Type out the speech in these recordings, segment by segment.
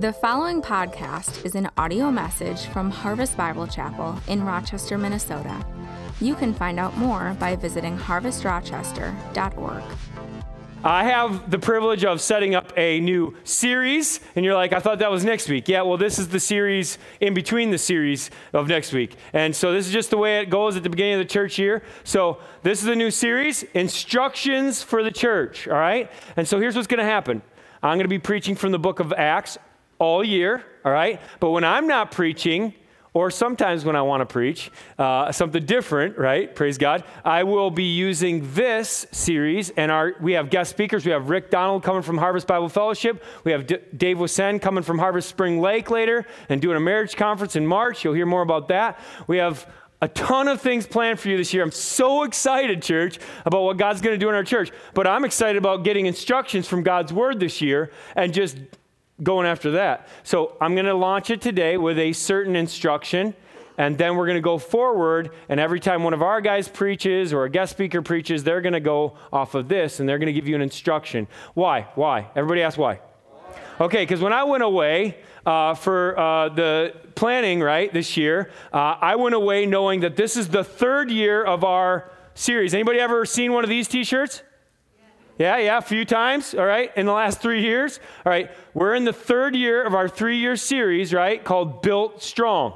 The following podcast is an audio message from Harvest Bible Chapel in Rochester, Minnesota. You can find out more by visiting harvestrochester.org. I have the privilege of setting up a new series, and you're like, I thought that was next week. Yeah, well, this is the series in between the series of next week. And so this is just the way it goes at the beginning of the church year. So this is a new series, Instructions for the Church, all right? And so here's what's going to happen I'm going to be preaching from the book of Acts all year, all right? But when I'm not preaching, or sometimes when I want to preach uh, something different, right? Praise God. I will be using this series, and our we have guest speakers. We have Rick Donald coming from Harvest Bible Fellowship. We have D- Dave Wassen coming from Harvest Spring Lake later, and doing a marriage conference in March. You'll hear more about that. We have a ton of things planned for you this year. I'm so excited, church, about what God's going to do in our church. But I'm excited about getting instructions from God's Word this year and just going after that. So I'm going to launch it today with a certain instruction. And then we're going to go forward, and every time one of our guys preaches or a guest speaker preaches, they're going to go off of this and they're going to give you an instruction. Why? Why? Everybody ask why. Okay, because when I went away uh, for uh, the planning, right, this year, uh, I went away knowing that this is the third year of our series. Anybody ever seen one of these t shirts? Yeah, yeah, a few times, all right, in the last three years. All right, we're in the third year of our three year series, right, called Built Strong.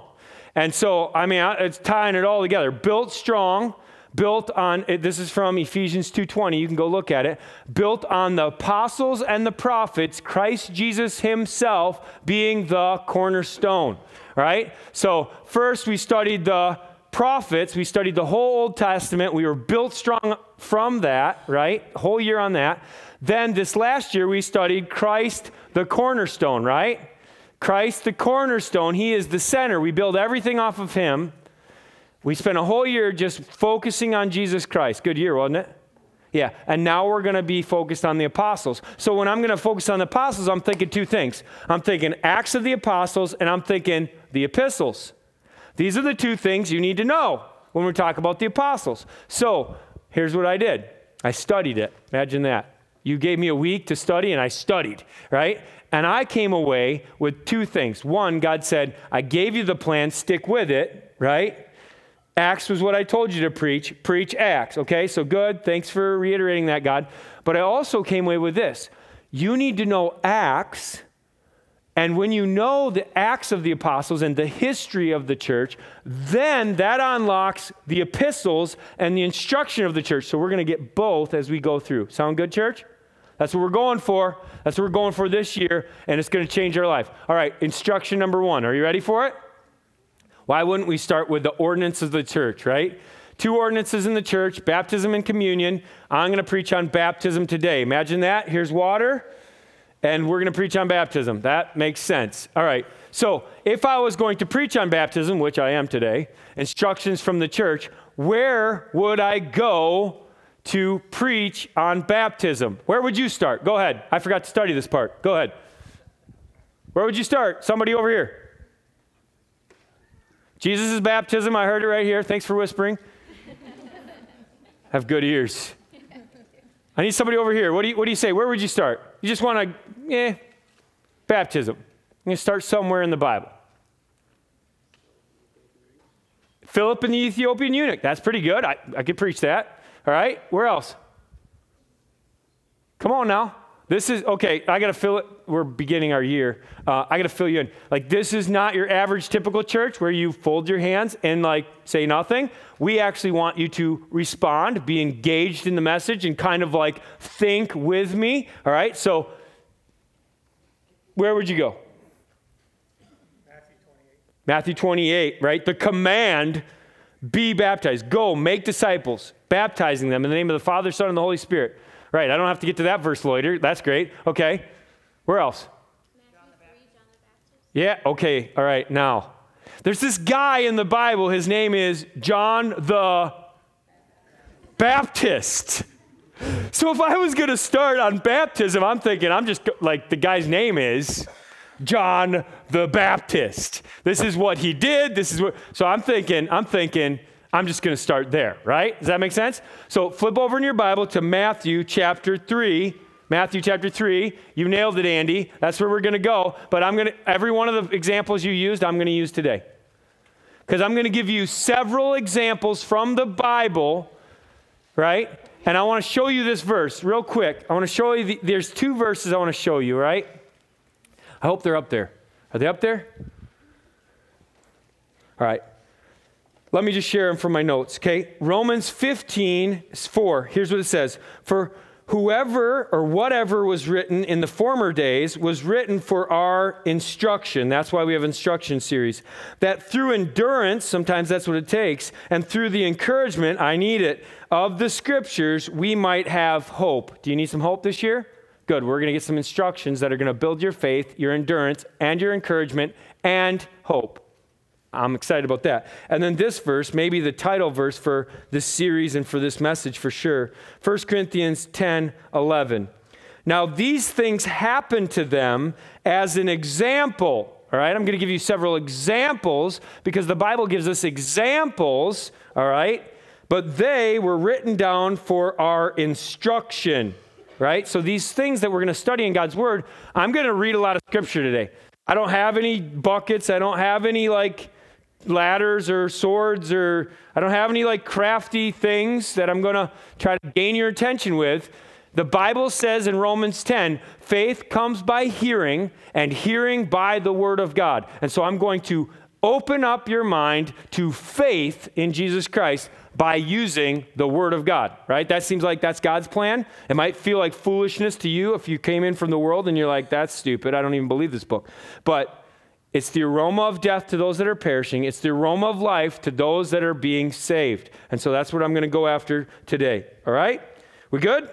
And so, I mean, it's tying it all together. Built Strong, built on, this is from Ephesians 2.20, you can go look at it. Built on the apostles and the prophets, Christ Jesus himself being the cornerstone, right? So, first we studied the prophets, we studied the whole Old Testament. We were built strong from that, right? Whole year on that. Then this last year, we studied Christ the cornerstone, right? Christ the cornerstone. He is the center. We build everything off of Him. We spent a whole year just focusing on Jesus Christ. Good year, wasn't it? Yeah, and now we're going to be focused on the apostles. So when I'm going to focus on the apostles, I'm thinking two things. I'm thinking Acts of the Apostles, and I'm thinking the epistles. These are the two things you need to know when we talk about the apostles. So here's what I did I studied it. Imagine that. You gave me a week to study, and I studied, right? And I came away with two things. One, God said, I gave you the plan, stick with it, right? Acts was what I told you to preach. Preach Acts, okay? So good. Thanks for reiterating that, God. But I also came away with this. You need to know Acts and when you know the acts of the apostles and the history of the church, then that unlocks the epistles and the instruction of the church. So we're going to get both as we go through. Sound good, church? That's what we're going for. That's what we're going for this year, and it's going to change our life. All right, instruction number one. Are you ready for it? Why wouldn't we start with the ordinance of the church, right? Two ordinances in the church baptism and communion. I'm going to preach on baptism today. Imagine that. Here's water and we're going to preach on baptism. That makes sense. All right. So, if I was going to preach on baptism, which I am today, instructions from the church, where would I go to preach on baptism? Where would you start? Go ahead. I forgot to study this part. Go ahead. Where would you start? Somebody over here. Jesus' baptism, I heard it right here. Thanks for whispering. Have good ears. I need somebody over here. What do you, what do you say? Where would you start? You just want to, eh, baptism. You start somewhere in the Bible. Philip and the Ethiopian eunuch. That's pretty good. I, I could preach that. All right. Where else? Come on now. This is, okay, I got to fill it. We're beginning our year. Uh, I got to fill you in. Like, this is not your average typical church where you fold your hands and, like, say nothing. We actually want you to respond, be engaged in the message, and kind of, like, think with me. All right? So, where would you go? Matthew 28. Matthew 28, right? The command be baptized. Go, make disciples, baptizing them in the name of the Father, Son, and the Holy Spirit. Right, I don't have to get to that verse later. That's great. Okay. Where else? Yeah, okay. All right. Now, there's this guy in the Bible. His name is John the Baptist. So if I was going to start on baptism, I'm thinking, I'm just like, the guy's name is John the Baptist. This is what he did. This is what, so I'm thinking, I'm thinking, I'm just going to start there, right? Does that make sense? So flip over in your Bible to Matthew chapter 3. Matthew chapter 3. You nailed it, Andy. That's where we're going to go. But I'm going to, every one of the examples you used, I'm going to use today. Because I'm going to give you several examples from the Bible, right? And I want to show you this verse real quick. I want to show you, the, there's two verses I want to show you, right? I hope they're up there. Are they up there? All right. Let me just share them from my notes, okay? Romans 15, 4. Here's what it says For whoever or whatever was written in the former days was written for our instruction. That's why we have instruction series. That through endurance, sometimes that's what it takes, and through the encouragement, I need it, of the scriptures, we might have hope. Do you need some hope this year? Good. We're going to get some instructions that are going to build your faith, your endurance, and your encouragement and hope. I'm excited about that. And then this verse, maybe the title verse for this series and for this message for sure 1 Corinthians 10 11. Now, these things happen to them as an example. All right, I'm going to give you several examples because the Bible gives us examples, all right? But they were written down for our instruction, right? So these things that we're going to study in God's Word, I'm going to read a lot of scripture today. I don't have any buckets, I don't have any like ladders or swords or I don't have any like crafty things that I'm going to try to gain your attention with. The Bible says in Romans 10, faith comes by hearing and hearing by the word of God. And so I'm going to open up your mind to faith in Jesus Christ by using the word of God, right? That seems like that's God's plan. It might feel like foolishness to you if you came in from the world and you're like, that's stupid. I don't even believe this book. But it's the aroma of death to those that are perishing. It's the aroma of life to those that are being saved. And so that's what I'm going to go after today. All right? We good?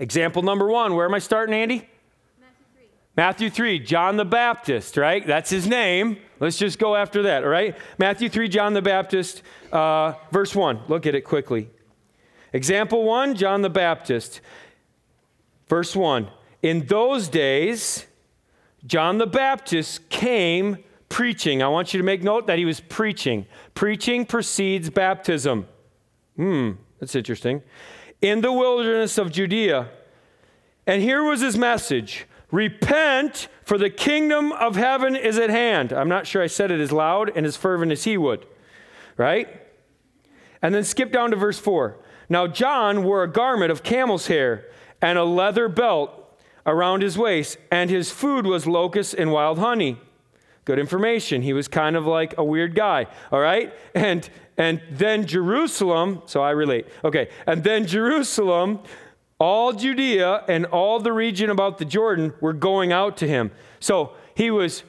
Example number one. Where am I starting, Andy? Matthew 3. Matthew 3, John the Baptist, right? That's his name. Let's just go after that, all right? Matthew 3, John the Baptist, uh, verse 1. Look at it quickly. Example 1, John the Baptist. Verse 1. In those days, John the Baptist came preaching. I want you to make note that he was preaching. Preaching precedes baptism. Hmm, that's interesting. In the wilderness of Judea. And here was his message Repent, for the kingdom of heaven is at hand. I'm not sure I said it as loud and as fervent as he would, right? And then skip down to verse 4. Now, John wore a garment of camel's hair and a leather belt around his waist, and his food was locusts and wild honey. Good information. He was kind of like a weird guy, all right? And and then Jerusalem, so I relate. Okay, and then Jerusalem, all Judea and all the region about the Jordan were going out to him. So he was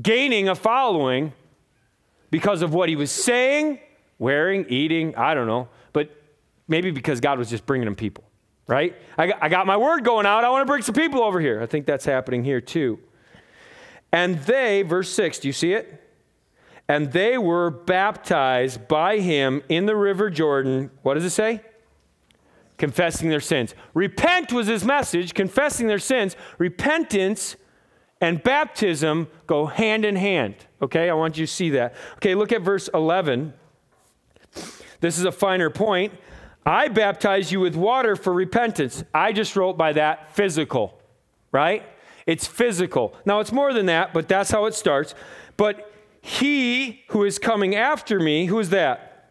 gaining a following because of what he was saying, wearing, eating, I don't know, but maybe because God was just bringing him people right? I got, I got my word going out. I want to bring some people over here. I think that's happening here too. And they, verse 6, do you see it? And they were baptized by him in the river Jordan. What does it say? Confessing their sins. Repent was his message, confessing their sins. Repentance and baptism go hand in hand. Okay, I want you to see that. Okay, look at verse 11. This is a finer point. I baptize you with water for repentance. I just wrote by that physical, right? It's physical. Now, it's more than that, but that's how it starts. But he who is coming after me, who is that?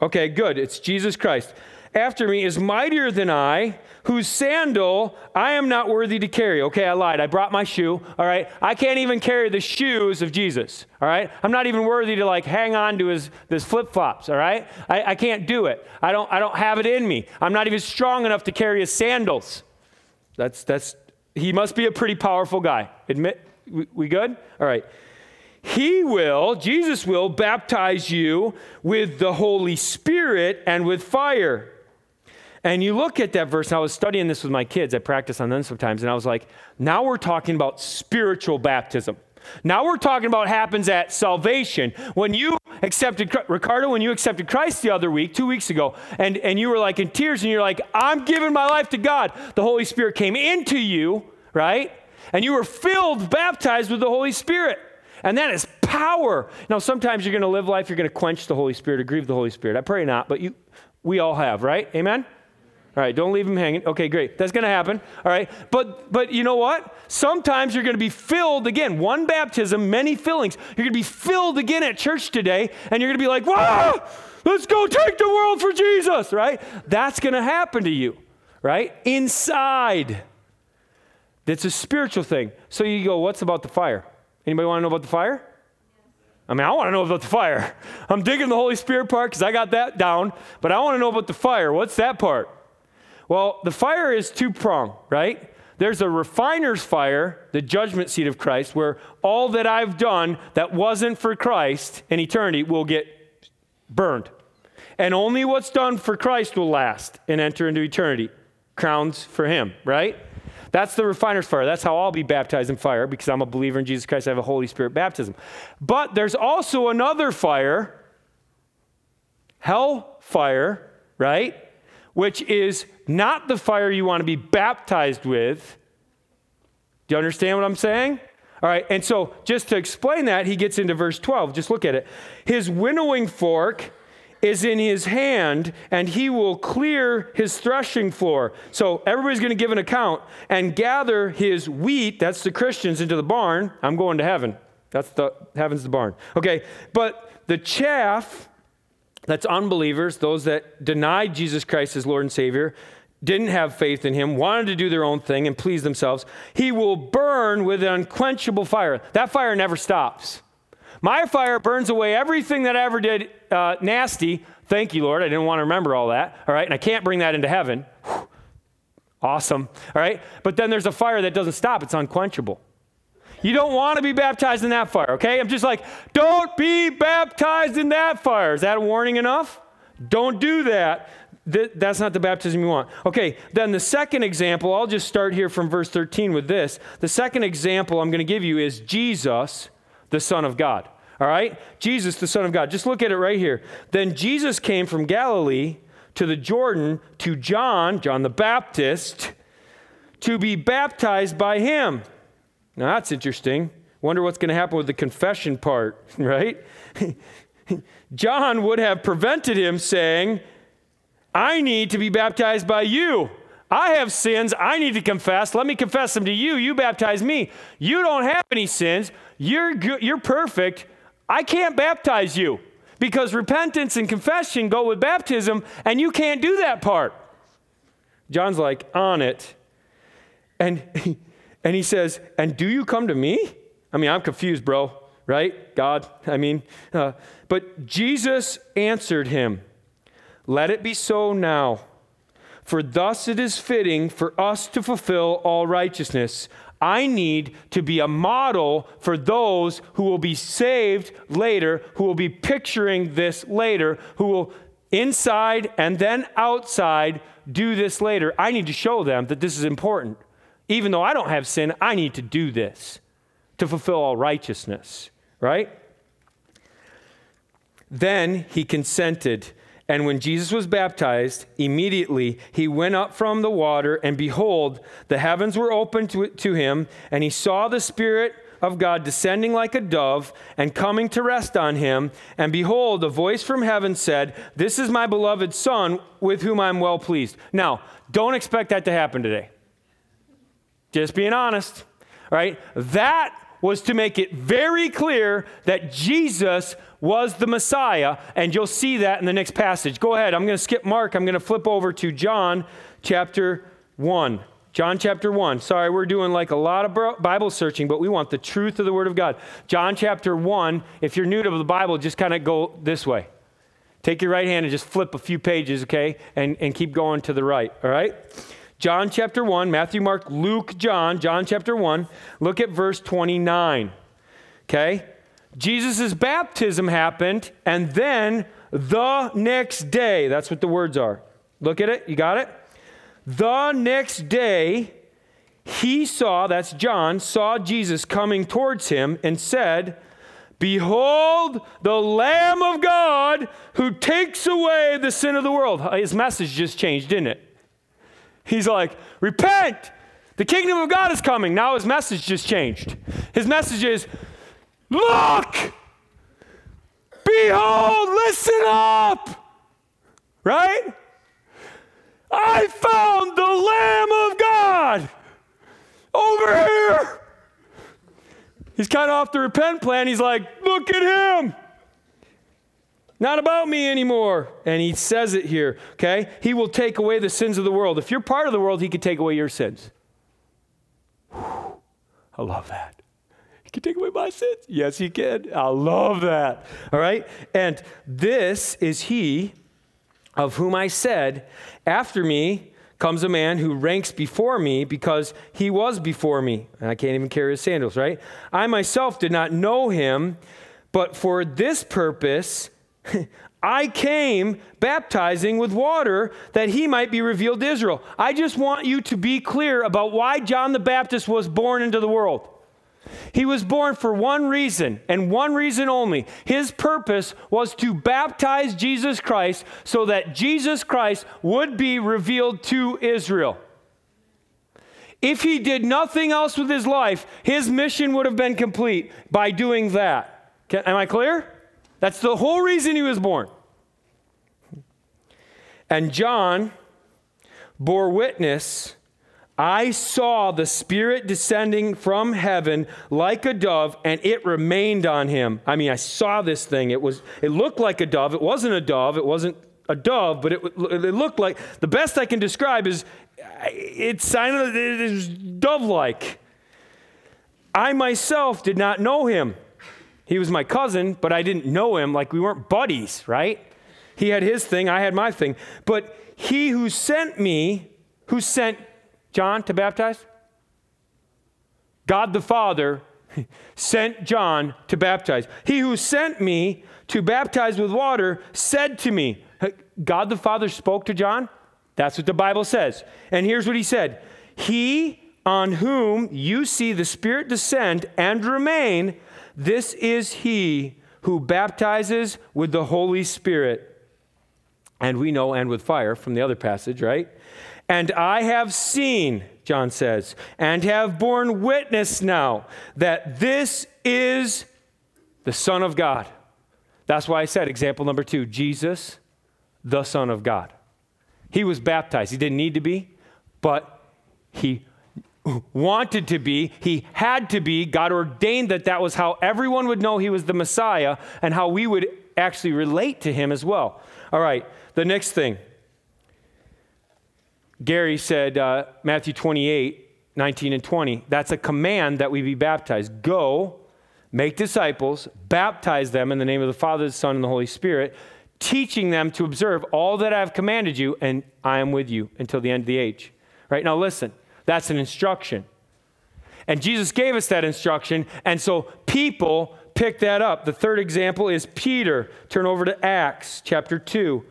Okay, good. It's Jesus Christ. After me is mightier than I, whose sandal I am not worthy to carry. Okay, I lied. I brought my shoe. All right. I can't even carry the shoes of Jesus. All right. I'm not even worthy to like hang on to his, his flip flops. All right. I, I can't do it. I don't, I don't have it in me. I'm not even strong enough to carry his sandals. That's, that's, he must be a pretty powerful guy. Admit, we, we good? All right. He will, Jesus will, baptize you with the Holy Spirit and with fire. And you look at that verse, and I was studying this with my kids. I practice on them sometimes, and I was like, now we're talking about spiritual baptism. Now we're talking about what happens at salvation. When you accepted, Ricardo, when you accepted Christ the other week, two weeks ago, and, and you were like in tears and you're like, I'm giving my life to God, the Holy Spirit came into you, right? And you were filled, baptized with the Holy Spirit. And that is power. Now, sometimes you're going to live life, you're going to quench the Holy Spirit or grieve the Holy Spirit. I pray not, but you, we all have, right? Amen? All right, don't leave him hanging. Okay, great. That's going to happen. All right. But but you know what? Sometimes you're going to be filled again. One baptism, many fillings. You're going to be filled again at church today and you're going to be like, "Wow! Let's go take the world for Jesus," right? That's going to happen to you, right? Inside. That's a spiritual thing. So you go, "What's about the fire?" Anybody want to know about the fire? I mean, I want to know about the fire. I'm digging the Holy Spirit part because I got that down, but I want to know about the fire. What's that part? Well, the fire is two pronged, right? There's a refiner's fire, the judgment seat of Christ, where all that I've done that wasn't for Christ in eternity will get burned. And only what's done for Christ will last and enter into eternity. Crowns for Him, right? That's the refiner's fire. That's how I'll be baptized in fire because I'm a believer in Jesus Christ. I have a Holy Spirit baptism. But there's also another fire, hell fire, right? Which is not the fire you want to be baptized with. Do you understand what I'm saying? All right, and so just to explain that, he gets into verse 12. Just look at it. His winnowing fork is in his hand, and he will clear his threshing floor. So everybody's going to give an account and gather his wheat, that's the Christians, into the barn. I'm going to heaven. That's the heaven's the barn. Okay, but the chaff, that's unbelievers, those that denied Jesus Christ as Lord and Savior, didn't have faith in him, wanted to do their own thing and please themselves, he will burn with an unquenchable fire. That fire never stops. My fire burns away everything that I ever did uh, nasty. Thank you, Lord. I didn't want to remember all that. All right. And I can't bring that into heaven. Whew. Awesome. All right. But then there's a fire that doesn't stop, it's unquenchable. You don't want to be baptized in that fire, okay? I'm just like, don't be baptized in that fire. Is that a warning enough? Don't do that. Th- that's not the baptism you want. Okay, then the second example, I'll just start here from verse 13 with this. The second example I'm going to give you is Jesus the Son of God. All right? Jesus, the Son of God. Just look at it right here. Then Jesus came from Galilee to the Jordan to John, John the Baptist, to be baptized by him. Now that's interesting. Wonder what's going to happen with the confession part, right? John would have prevented him saying, I need to be baptized by you. I have sins I need to confess. Let me confess them to you. You baptize me. You don't have any sins. You're, good, you're perfect. I can't baptize you because repentance and confession go with baptism, and you can't do that part. John's like, on it. And, and he says, And do you come to me? I mean, I'm confused, bro, right? God, I mean, uh, but Jesus answered him, Let it be so now. For thus it is fitting for us to fulfill all righteousness. I need to be a model for those who will be saved later, who will be picturing this later, who will inside and then outside do this later. I need to show them that this is important. Even though I don't have sin, I need to do this to fulfill all righteousness, right? Then he consented and when Jesus was baptized, immediately he went up from the water, and behold, the heavens were opened to, to, him, and he saw the Spirit of God descending like a dove and coming to rest on him. And behold, a voice from heaven said, This is my beloved Son, with whom I'm well pleased. Now, don't expect that to happen today. Just being honest, right? That was to make it very clear that Jesus was the Messiah, and you'll see that in the next passage. Go ahead. I'm going to skip Mark. I'm going to flip over to John chapter 1. John chapter 1. Sorry, we're doing like a lot of Bible searching, but we want the truth of the Word of God. John chapter 1. If you're new to the Bible, just kind of go this way. Take your right hand and just flip a few pages, okay? And, and keep going to the right, all right? John chapter 1, Matthew, Mark, Luke, John, John chapter 1. Look at verse 29. Okay? Jesus' baptism happened, and then the next day, that's what the words are. Look at it. You got it? The next day, he saw, that's John, saw Jesus coming towards him and said, Behold the Lamb of God who takes away the sin of the world. His message just changed, didn't it? He's like, repent! The kingdom of God is coming. Now his message just changed. His message is, look! Behold, listen up! Right? I found the Lamb of God over here. He's kind of off the repent plan. He's like, look at him. Not about me anymore. And he says it here, okay? He will take away the sins of the world. If you're part of the world, he can take away your sins. Whew. I love that. He can take away my sins? Yes, he can. I love that. All right? And this is he of whom I said, After me comes a man who ranks before me because he was before me. And I can't even carry his sandals, right? I myself did not know him, but for this purpose, I came baptizing with water that he might be revealed to Israel. I just want you to be clear about why John the Baptist was born into the world. He was born for one reason and one reason only. His purpose was to baptize Jesus Christ so that Jesus Christ would be revealed to Israel. If he did nothing else with his life, his mission would have been complete by doing that. Can, am I clear? That's the whole reason he was born. And John bore witness I saw the Spirit descending from heaven like a dove, and it remained on him. I mean, I saw this thing. It was. It looked like a dove. It wasn't a dove. It wasn't a dove, but it, it looked like. The best I can describe is, It's it sounded it is dove-like. I myself did not know him. He was my cousin, but I didn't know him. Like we weren't buddies, right? He had his thing. I had my thing. But he who sent me, who sent John to baptize? God the Father sent John to baptize. He who sent me to baptize with water said to me, God the Father spoke to John? That's what the Bible says. And here's what he said He on whom you see the Spirit descend and remain, this is he who baptizes with the Holy Spirit. And we know, and with fire from the other passage, right? And I have seen, John says, and have borne witness now that this is the Son of God. That's why I said, example number two Jesus, the Son of God. He was baptized. He didn't need to be, but he wanted to be. He had to be. God ordained that that was how everyone would know he was the Messiah and how we would actually relate to him as well. All right, the next thing Gary said, uh, Matthew 28, 19 and 20, that's a command that we be baptized. Go, make disciples, baptize them in the name of the Father, the Son, and the Holy Spirit, teaching them to observe all that I have commanded you, and I am with you until the end of the age. Right now, listen, that's an instruction. And Jesus gave us that instruction, and so people pick that up. The third example is Peter. Turn over to Acts chapter 2.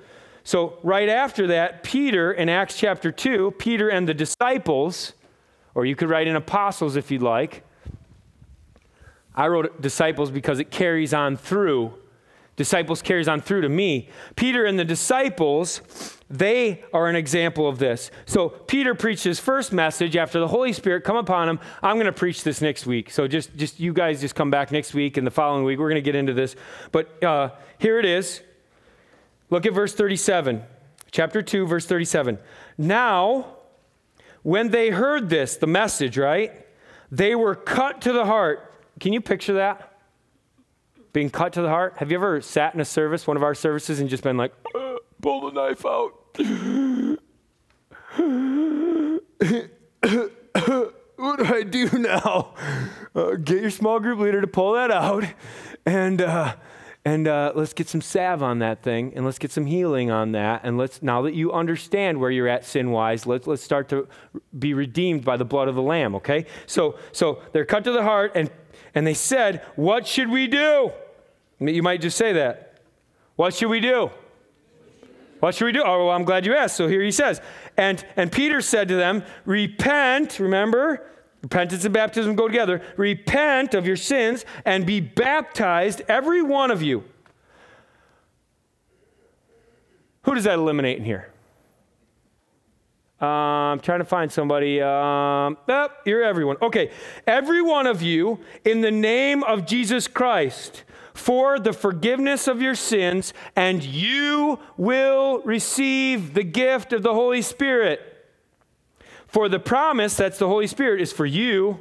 So, right after that, Peter in Acts chapter 2, Peter and the disciples, or you could write in apostles if you'd like. I wrote disciples because it carries on through. Disciples carries on through to me. Peter and the disciples, they are an example of this. So Peter preached his first message after the Holy Spirit come upon him. I'm going to preach this next week. So just, just you guys just come back next week and the following week. We're going to get into this. But uh, here it is. Look at verse 37, chapter 2, verse 37. Now, when they heard this, the message, right? They were cut to the heart. Can you picture that? Being cut to the heart? Have you ever sat in a service, one of our services, and just been like, uh, pull the knife out? what do I do now? Uh, get your small group leader to pull that out and uh, and uh, let's get some salve on that thing and let's get some healing on that and let's now that you understand where you're at sin wise let's, let's start to be redeemed by the blood of the lamb okay so so they're cut to the heart and and they said what should we do you might just say that what should we do what should we do oh well, i'm glad you asked so here he says and and peter said to them repent remember Repentance and baptism go together. Repent of your sins and be baptized, every one of you. Who does that eliminate in here? Uh, I'm trying to find somebody. Um, oh, you're everyone. Okay. Every one of you, in the name of Jesus Christ, for the forgiveness of your sins, and you will receive the gift of the Holy Spirit. For the promise, that's the Holy Spirit, is for you.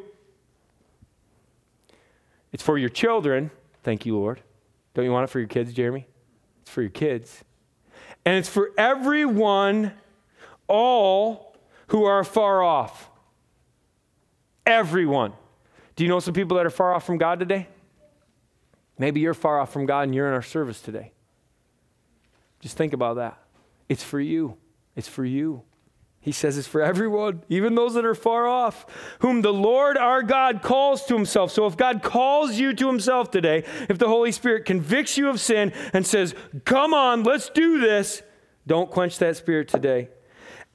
It's for your children. Thank you, Lord. Don't you want it for your kids, Jeremy? It's for your kids. And it's for everyone, all who are far off. Everyone. Do you know some people that are far off from God today? Maybe you're far off from God and you're in our service today. Just think about that. It's for you. It's for you. He says it's for everyone, even those that are far off, whom the Lord our God calls to himself. So if God calls you to himself today, if the Holy Spirit convicts you of sin and says, Come on, let's do this, don't quench that spirit today.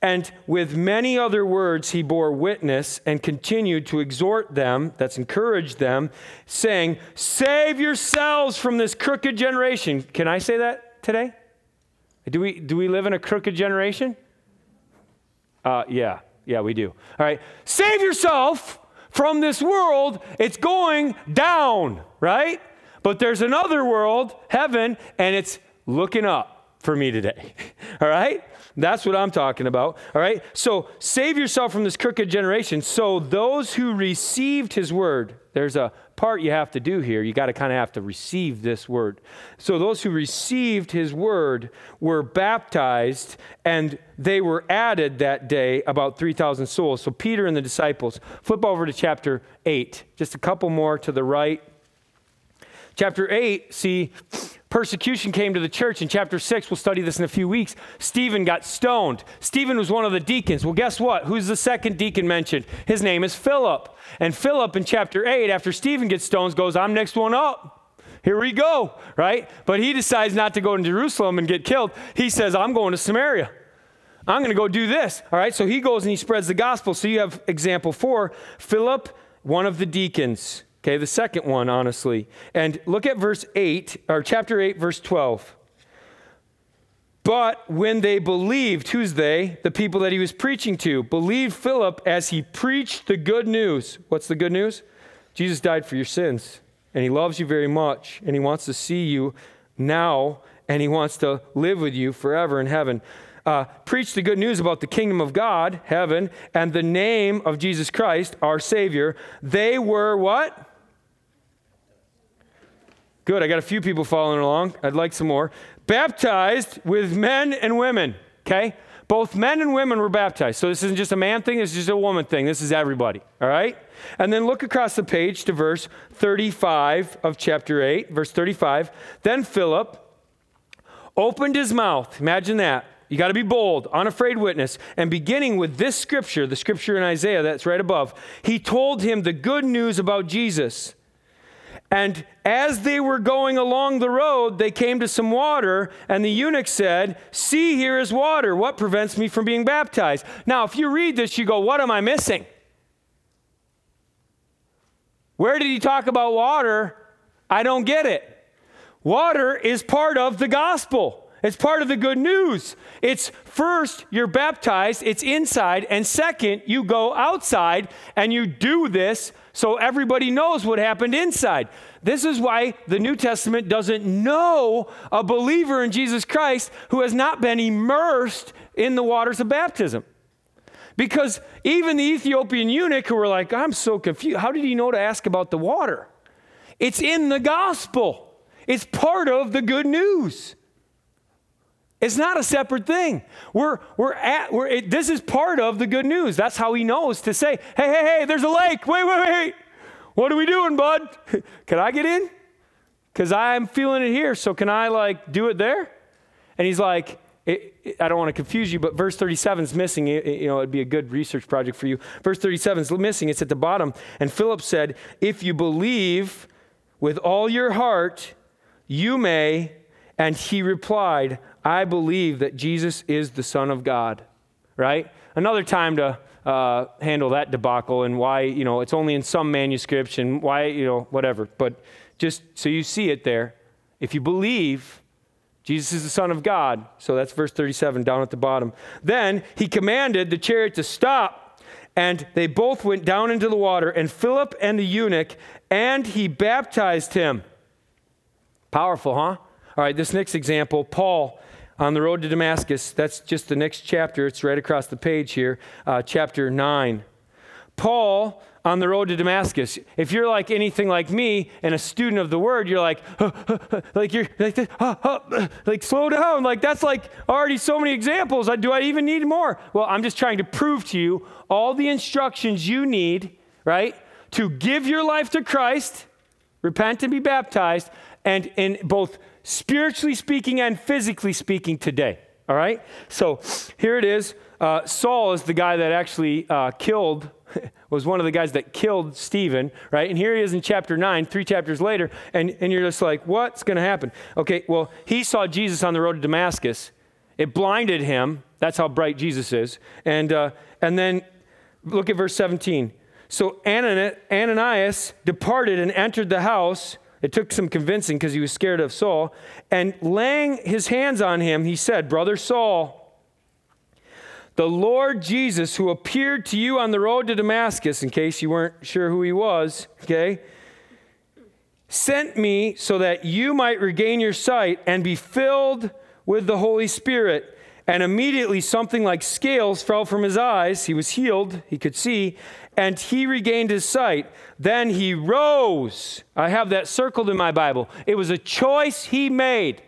And with many other words, he bore witness and continued to exhort them, that's encourage them, saying, Save yourselves from this crooked generation. Can I say that today? Do we, do we live in a crooked generation? Uh, yeah, yeah, we do. All right. Save yourself from this world. It's going down, right? But there's another world, heaven, and it's looking up for me today. All right? That's what I'm talking about. All right? So save yourself from this crooked generation. So those who received his word, there's a part you have to do here. You got to kind of have to receive this word. So those who received his word were baptized, and they were added that day about 3,000 souls. So Peter and the disciples. Flip over to chapter 8, just a couple more to the right. Chapter 8, see, persecution came to the church. In chapter 6, we'll study this in a few weeks. Stephen got stoned. Stephen was one of the deacons. Well, guess what? Who's the second deacon mentioned? His name is Philip. And Philip in chapter 8, after Stephen gets stoned, goes, I'm next one up. Here we go, right? But he decides not to go to Jerusalem and get killed. He says, I'm going to Samaria. I'm going to go do this. All right, so he goes and he spreads the gospel. So you have example four Philip, one of the deacons. Okay, the second one, honestly. And look at verse 8, or chapter 8, verse 12. But when they believed, who's they? The people that he was preaching to, believed Philip as he preached the good news. What's the good news? Jesus died for your sins, and he loves you very much, and he wants to see you now, and he wants to live with you forever in heaven. Uh, preach the good news about the kingdom of God, heaven, and the name of Jesus Christ, our Savior. They were what? Good. I got a few people following along. I'd like some more. Baptized with men and women. Okay? Both men and women were baptized. So this isn't just a man thing, this is just a woman thing. This is everybody. All right? And then look across the page to verse 35 of chapter 8, verse 35. Then Philip opened his mouth. Imagine that. You got to be bold, unafraid witness. And beginning with this scripture, the scripture in Isaiah that's right above, he told him the good news about Jesus. And as they were going along the road, they came to some water, and the eunuch said, See, here is water. What prevents me from being baptized? Now, if you read this, you go, What am I missing? Where did he talk about water? I don't get it. Water is part of the gospel. It's part of the good news. It's first, you're baptized, it's inside, and second, you go outside and you do this so everybody knows what happened inside. This is why the New Testament doesn't know a believer in Jesus Christ who has not been immersed in the waters of baptism. Because even the Ethiopian eunuch who were like, I'm so confused. How did he know to ask about the water? It's in the gospel, it's part of the good news. It's not a separate thing. We're, we're at, we're, it, this is part of the good news. That's how he knows to say, hey, hey, hey, there's a lake. Wait, wait, wait. What are we doing, bud? can I get in? Because I'm feeling it here. So can I, like, do it there? And he's like, it, it, I don't want to confuse you, but verse 37 is missing. You know, it'd be a good research project for you. Verse 37 is missing. It's at the bottom. And Philip said, If you believe with all your heart, you may. And he replied, I believe that Jesus is the Son of God, right? Another time to uh, handle that debacle and why, you know, it's only in some manuscripts and why, you know, whatever. But just so you see it there, if you believe Jesus is the Son of God, so that's verse 37 down at the bottom. Then he commanded the chariot to stop, and they both went down into the water, and Philip and the eunuch, and he baptized him. Powerful, huh? All right, this next example, Paul on the road to Damascus. That's just the next chapter. It's right across the page here, uh, chapter 9. Paul on the road to Damascus. If you're like anything like me and a student of the word, you're like, like you're like, like slow down. Like that's like already so many examples. Do I even need more? Well, I'm just trying to prove to you all the instructions you need, right, to give your life to Christ, repent and be baptized, and in both spiritually speaking and physically speaking today. All right? So here it is. Uh, Saul is the guy that actually uh, killed, was one of the guys that killed Stephen, right? And here he is in chapter 9, three chapters later, and, and you're just like, what's going to happen? Okay, well, he saw Jesus on the road to Damascus. It blinded him. That's how bright Jesus is. And, uh, and then look at verse 17. So Ananias departed and entered the house it took some convincing because he was scared of Saul. And laying his hands on him, he said, Brother Saul, the Lord Jesus, who appeared to you on the road to Damascus, in case you weren't sure who he was, okay, sent me so that you might regain your sight and be filled with the Holy Spirit. And immediately something like scales fell from his eyes. He was healed, he could see, and he regained his sight. Then he rose. I have that circled in my Bible. It was a choice he made.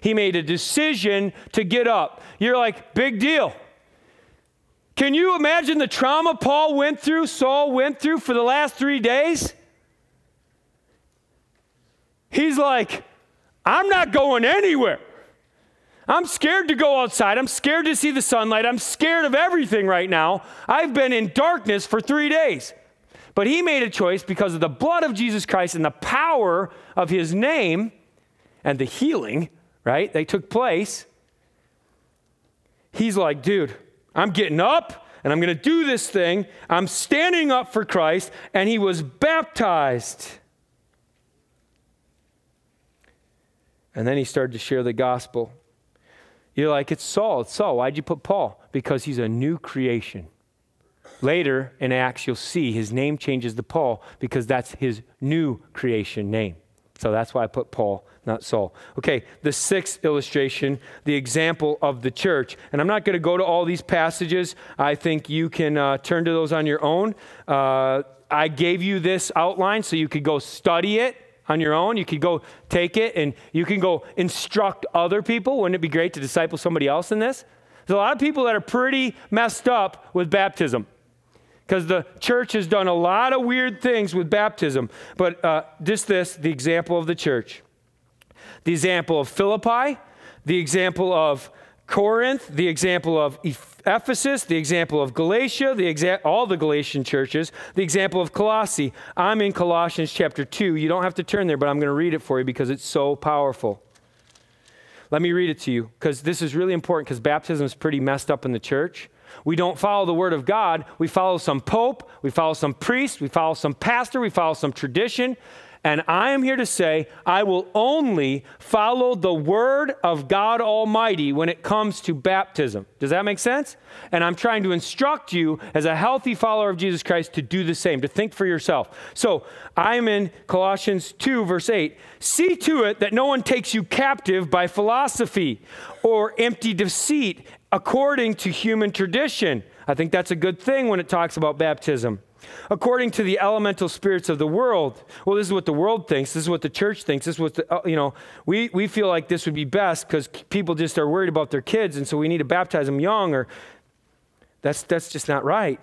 He made a decision to get up. You're like, big deal. Can you imagine the trauma Paul went through, Saul went through for the last three days? He's like, I'm not going anywhere. I'm scared to go outside. I'm scared to see the sunlight. I'm scared of everything right now. I've been in darkness for three days. But he made a choice because of the blood of Jesus Christ and the power of his name and the healing, right? They took place. He's like, dude, I'm getting up and I'm going to do this thing. I'm standing up for Christ. And he was baptized. And then he started to share the gospel. You're like, it's Saul, it's Saul. Why'd you put Paul? Because he's a new creation. Later in Acts, you'll see his name changes to Paul because that's his new creation name. So that's why I put Paul, not Saul. Okay, the sixth illustration, the example of the church. And I'm not going to go to all these passages. I think you can uh, turn to those on your own. Uh, I gave you this outline so you could go study it on your own. You could go take it and you can go instruct other people. Wouldn't it be great to disciple somebody else in this? There's a lot of people that are pretty messed up with baptism because the church has done a lot of weird things with baptism. But uh, just this the example of the church, the example of Philippi, the example of Corinth, the example of Ephesus, the example of Galatia, the exa- all the Galatian churches, the example of Colossae. I'm in Colossians chapter 2. You don't have to turn there, but I'm going to read it for you because it's so powerful. Let me read it to you because this is really important because baptism is pretty messed up in the church. We don't follow the word of God. We follow some pope, we follow some priest, we follow some pastor, we follow some tradition. And I am here to say, I will only follow the word of God Almighty when it comes to baptism. Does that make sense? And I'm trying to instruct you as a healthy follower of Jesus Christ to do the same, to think for yourself. So I'm in Colossians 2, verse 8. See to it that no one takes you captive by philosophy or empty deceit according to human tradition. I think that's a good thing when it talks about baptism according to the elemental spirits of the world. Well, this is what the world thinks. This is what the church thinks. This is what, the, uh, you know, we, we feel like this would be best because people just are worried about their kids, and so we need to baptize them young, or that's, that's just not right.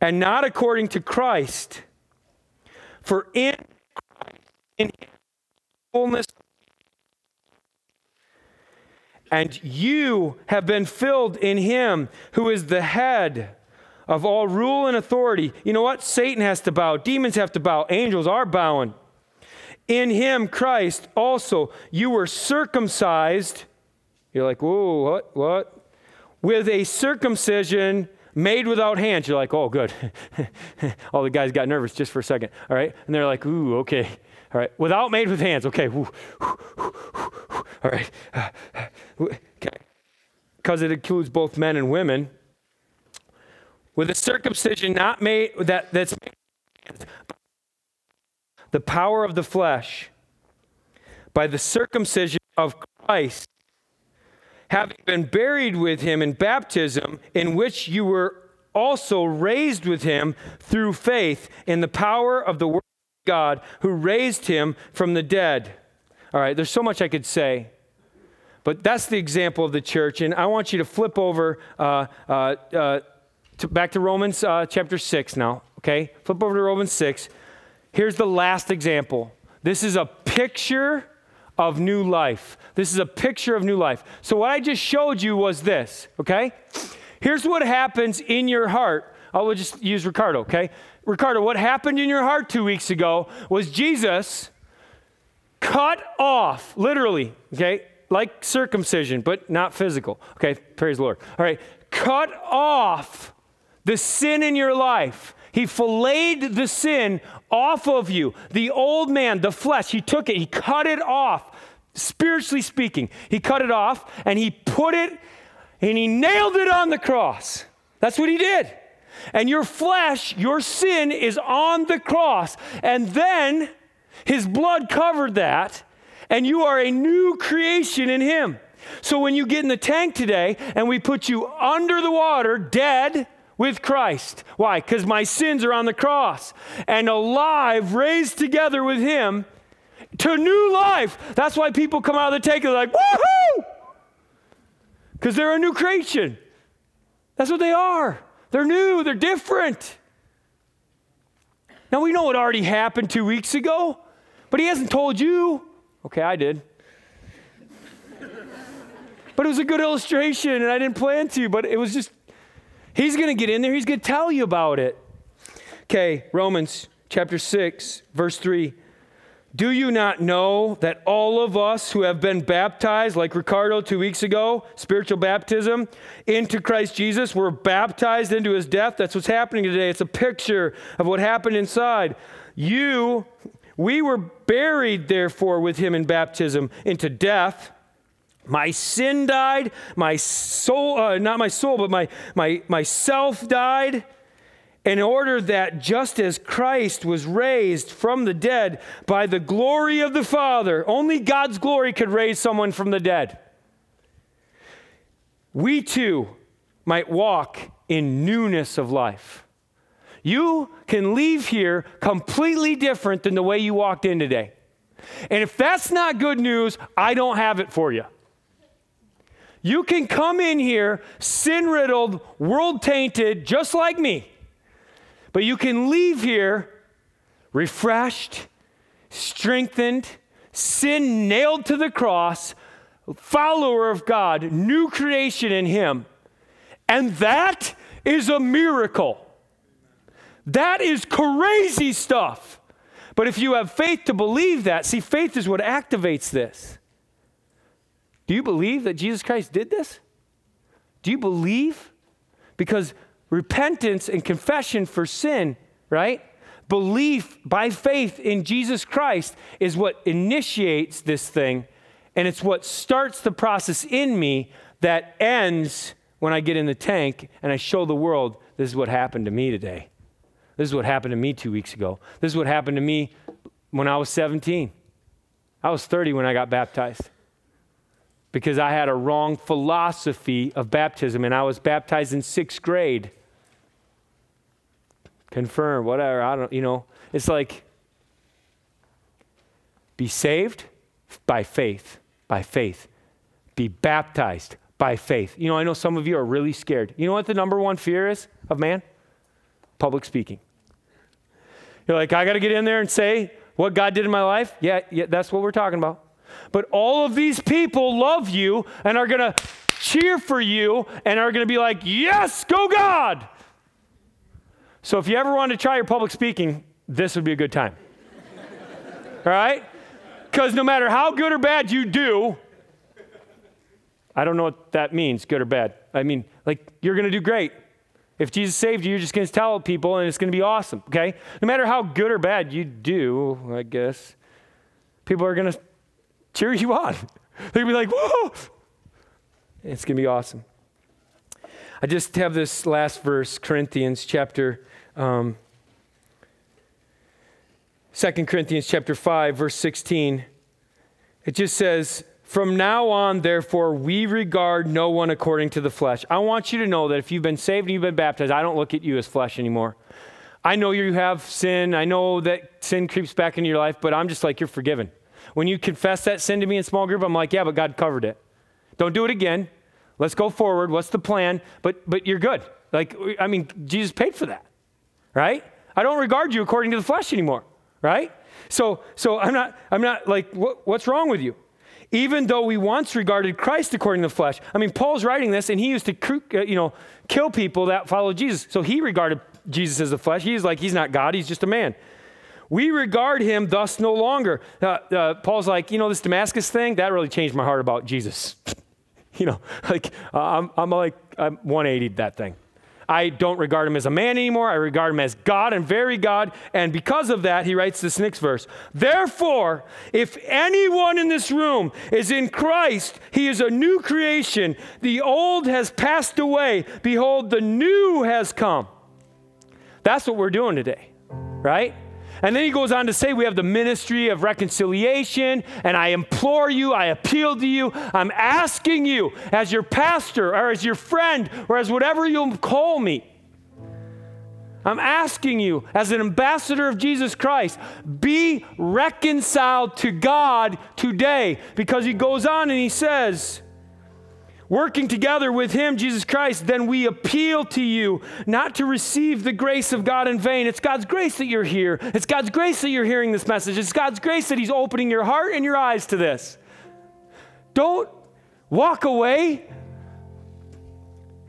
And not according to Christ. For in, in fullness and you have been filled in him who is the head of all rule and authority. You know what? Satan has to bow, demons have to bow, angels are bowing. In him, Christ, also, you were circumcised. You're like, whoa, what? What? With a circumcision made without hands. You're like, oh, good. all the guys got nervous just for a second. All right. And they're like, ooh, okay. All right. Without made with hands. Okay. All right. Uh, uh, okay. Because it includes both men and women with a circumcision not made that, that's made, the power of the flesh by the circumcision of Christ, having been buried with him in baptism, in which you were also raised with him through faith in the power of the word of God who raised him from the dead. All right, there's so much I could say. But that's the example of the church. And I want you to flip over uh, uh, uh, to, back to Romans uh, chapter 6 now, okay? Flip over to Romans 6. Here's the last example. This is a picture of new life. This is a picture of new life. So, what I just showed you was this, okay? Here's what happens in your heart. I will just use Ricardo, okay? Ricardo, what happened in your heart two weeks ago was Jesus cut off, literally, okay? Like circumcision, but not physical. Okay, praise the Lord. All right, cut off the sin in your life. He filleted the sin off of you. The old man, the flesh, he took it, he cut it off, spiritually speaking. He cut it off and he put it and he nailed it on the cross. That's what he did. And your flesh, your sin is on the cross. And then his blood covered that, and you are a new creation in him. So when you get in the tank today and we put you under the water, dead with Christ. Why? Because my sins are on the cross and alive, raised together with him to new life. That's why people come out of the tank and they're like, woohoo! because they're a new creation. That's what they are. They're new, they're different. Now, we know what already happened two weeks ago, but he hasn't told you. Okay, I did. but it was a good illustration, and I didn't plan to, but it was just, he's going to get in there, he's going to tell you about it. Okay, Romans chapter 6, verse 3. Do you not know that all of us who have been baptized, like Ricardo two weeks ago, spiritual baptism, into Christ Jesus, were baptized into his death? That's what's happening today. It's a picture of what happened inside. You, we were buried, therefore, with him in baptism into death. My sin died, my soul, uh, not my soul, but my, my, my self died in order that just as Christ was raised from the dead by the glory of the Father, only God's glory could raise someone from the dead, we too might walk in newness of life. You can leave here completely different than the way you walked in today. And if that's not good news, I don't have it for you. You can come in here sin riddled, world tainted, just like me but you can leave here refreshed, strengthened, sin nailed to the cross, follower of God, new creation in Him. And that is a miracle. That is crazy stuff. But if you have faith to believe that, see, faith is what activates this. Do you believe that Jesus Christ did this? Do you believe? Because repentance and confession for sin, right? Belief by faith in Jesus Christ is what initiates this thing, and it's what starts the process in me that ends when I get in the tank and I show the world this is what happened to me today. This is what happened to me two weeks ago. This is what happened to me when I was 17. I was 30 when I got baptized because I had a wrong philosophy of baptism and I was baptized in sixth grade confirm, whatever. I don't, you know, it's like be saved by faith, by faith. Be baptized by faith. You know, I know some of you are really scared. You know what the number one fear is of man? Public speaking. You're like, I got to get in there and say what God did in my life. Yeah, yeah, that's what we're talking about. But all of these people love you and are going to cheer for you and are going to be like, yes, go God. So if you ever want to try your public speaking, this would be a good time. All right? Because no matter how good or bad you do, I don't know what that means, good or bad. I mean, like, you're going to do great. If Jesus saved you, you're just going to tell people and it's going to be awesome, okay? No matter how good or bad you do, I guess, people are going to cheer you on. They're to be like, whoa! It's going to be awesome. I just have this last verse, Corinthians chapter um, 2 Corinthians chapter 5, verse 16. It just says, From now on, therefore, we regard no one according to the flesh. I want you to know that if you've been saved and you've been baptized, I don't look at you as flesh anymore. I know you have sin. I know that sin creeps back into your life, but I'm just like, you're forgiven. When you confess that sin to me in small group, I'm like, yeah, but God covered it. Don't do it again. Let's go forward. What's the plan? But but you're good. Like I mean, Jesus paid for that, right? I don't regard you according to the flesh anymore, right? So so I'm not I'm not like what, what's wrong with you? Even though we once regarded Christ according to the flesh. I mean, Paul's writing this, and he used to uh, you know kill people that followed Jesus. So he regarded Jesus as the flesh. He's like he's not God. He's just a man. We regard him thus no longer. Uh, uh, Paul's like, you know, this Damascus thing, that really changed my heart about Jesus. you know, like, uh, I'm, I'm like, I'm 180 that thing. I don't regard him as a man anymore. I regard him as God and very God. And because of that, he writes this next verse. Therefore, if anyone in this room is in Christ, he is a new creation. The old has passed away. Behold, the new has come. That's what we're doing today, right? And then he goes on to say, We have the ministry of reconciliation, and I implore you, I appeal to you, I'm asking you, as your pastor or as your friend or as whatever you'll call me, I'm asking you, as an ambassador of Jesus Christ, be reconciled to God today. Because he goes on and he says, working together with Him, Jesus Christ, then we appeal to you not to receive the grace of God in vain. It's God's grace that you're here. It's God's grace that you're hearing this message. It's God's grace that He's opening your heart and your eyes to this. Don't walk away.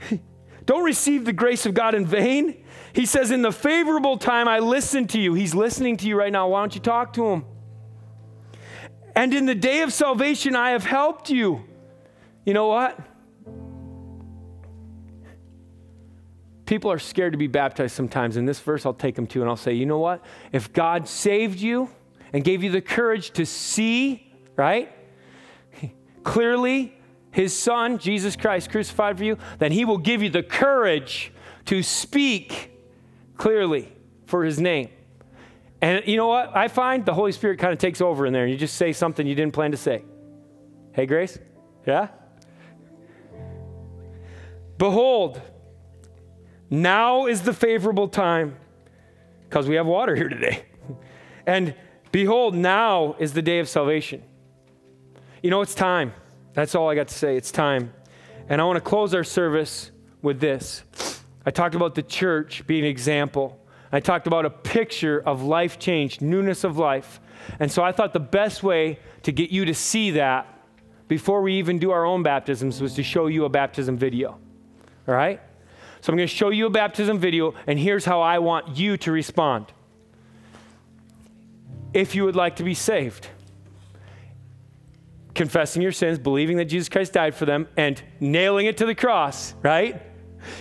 Don't receive the grace of God in vain. He says, In the favorable time, I listened to you. He's listening to you right now. Why don't you talk to Him? And in the day of salvation, I have helped you. You know what? People are scared to be baptized sometimes. In this verse, I'll take them to and I'll say, you know what? If God saved you and gave you the courage to see, right? Clearly, his son, Jesus Christ, crucified for you, then he will give you the courage to speak clearly for his name. And you know what? I find the Holy Spirit kind of takes over in there and you just say something you didn't plan to say. Hey, Grace? Yeah? Behold, now is the favorable time because we have water here today. And behold, now is the day of salvation. You know, it's time. That's all I got to say. It's time. And I want to close our service with this. I talked about the church being an example. I talked about a picture of life change, newness of life. And so I thought the best way to get you to see that before we even do our own baptisms was to show you a baptism video. All right? So I'm going to show you a baptism video, and here's how I want you to respond. If you would like to be saved, confessing your sins, believing that Jesus Christ died for them, and nailing it to the cross, right?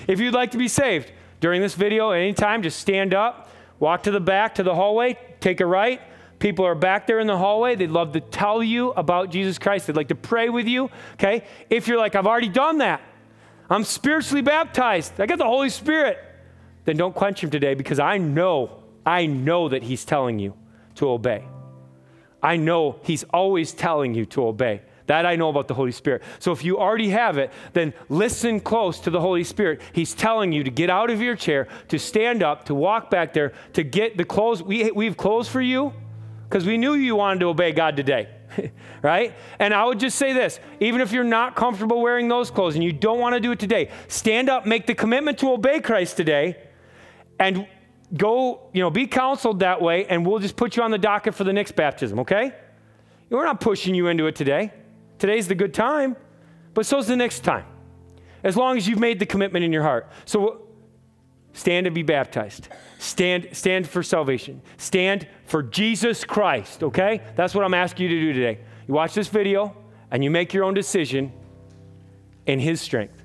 If you'd like to be saved during this video, anytime, just stand up, walk to the back to the hallway, take a right. People are back there in the hallway. They'd love to tell you about Jesus Christ. They'd like to pray with you. Okay? If you're like, I've already done that, I'm spiritually baptized. I got the Holy Spirit. Then don't quench him today because I know, I know that he's telling you to obey. I know he's always telling you to obey. That I know about the Holy Spirit. So if you already have it, then listen close to the Holy Spirit. He's telling you to get out of your chair, to stand up, to walk back there, to get the clothes. We, we have clothes for you because we knew you wanted to obey God today. right? And I would just say this even if you're not comfortable wearing those clothes and you don't want to do it today, stand up, make the commitment to obey Christ today, and go, you know, be counseled that way, and we'll just put you on the docket for the next baptism, okay? We're not pushing you into it today. Today's the good time, but so's the next time, as long as you've made the commitment in your heart. So stand and be baptized. Stand, stand for salvation. Stand for Jesus Christ, okay? That's what I'm asking you to do today. You watch this video and you make your own decision in His strength.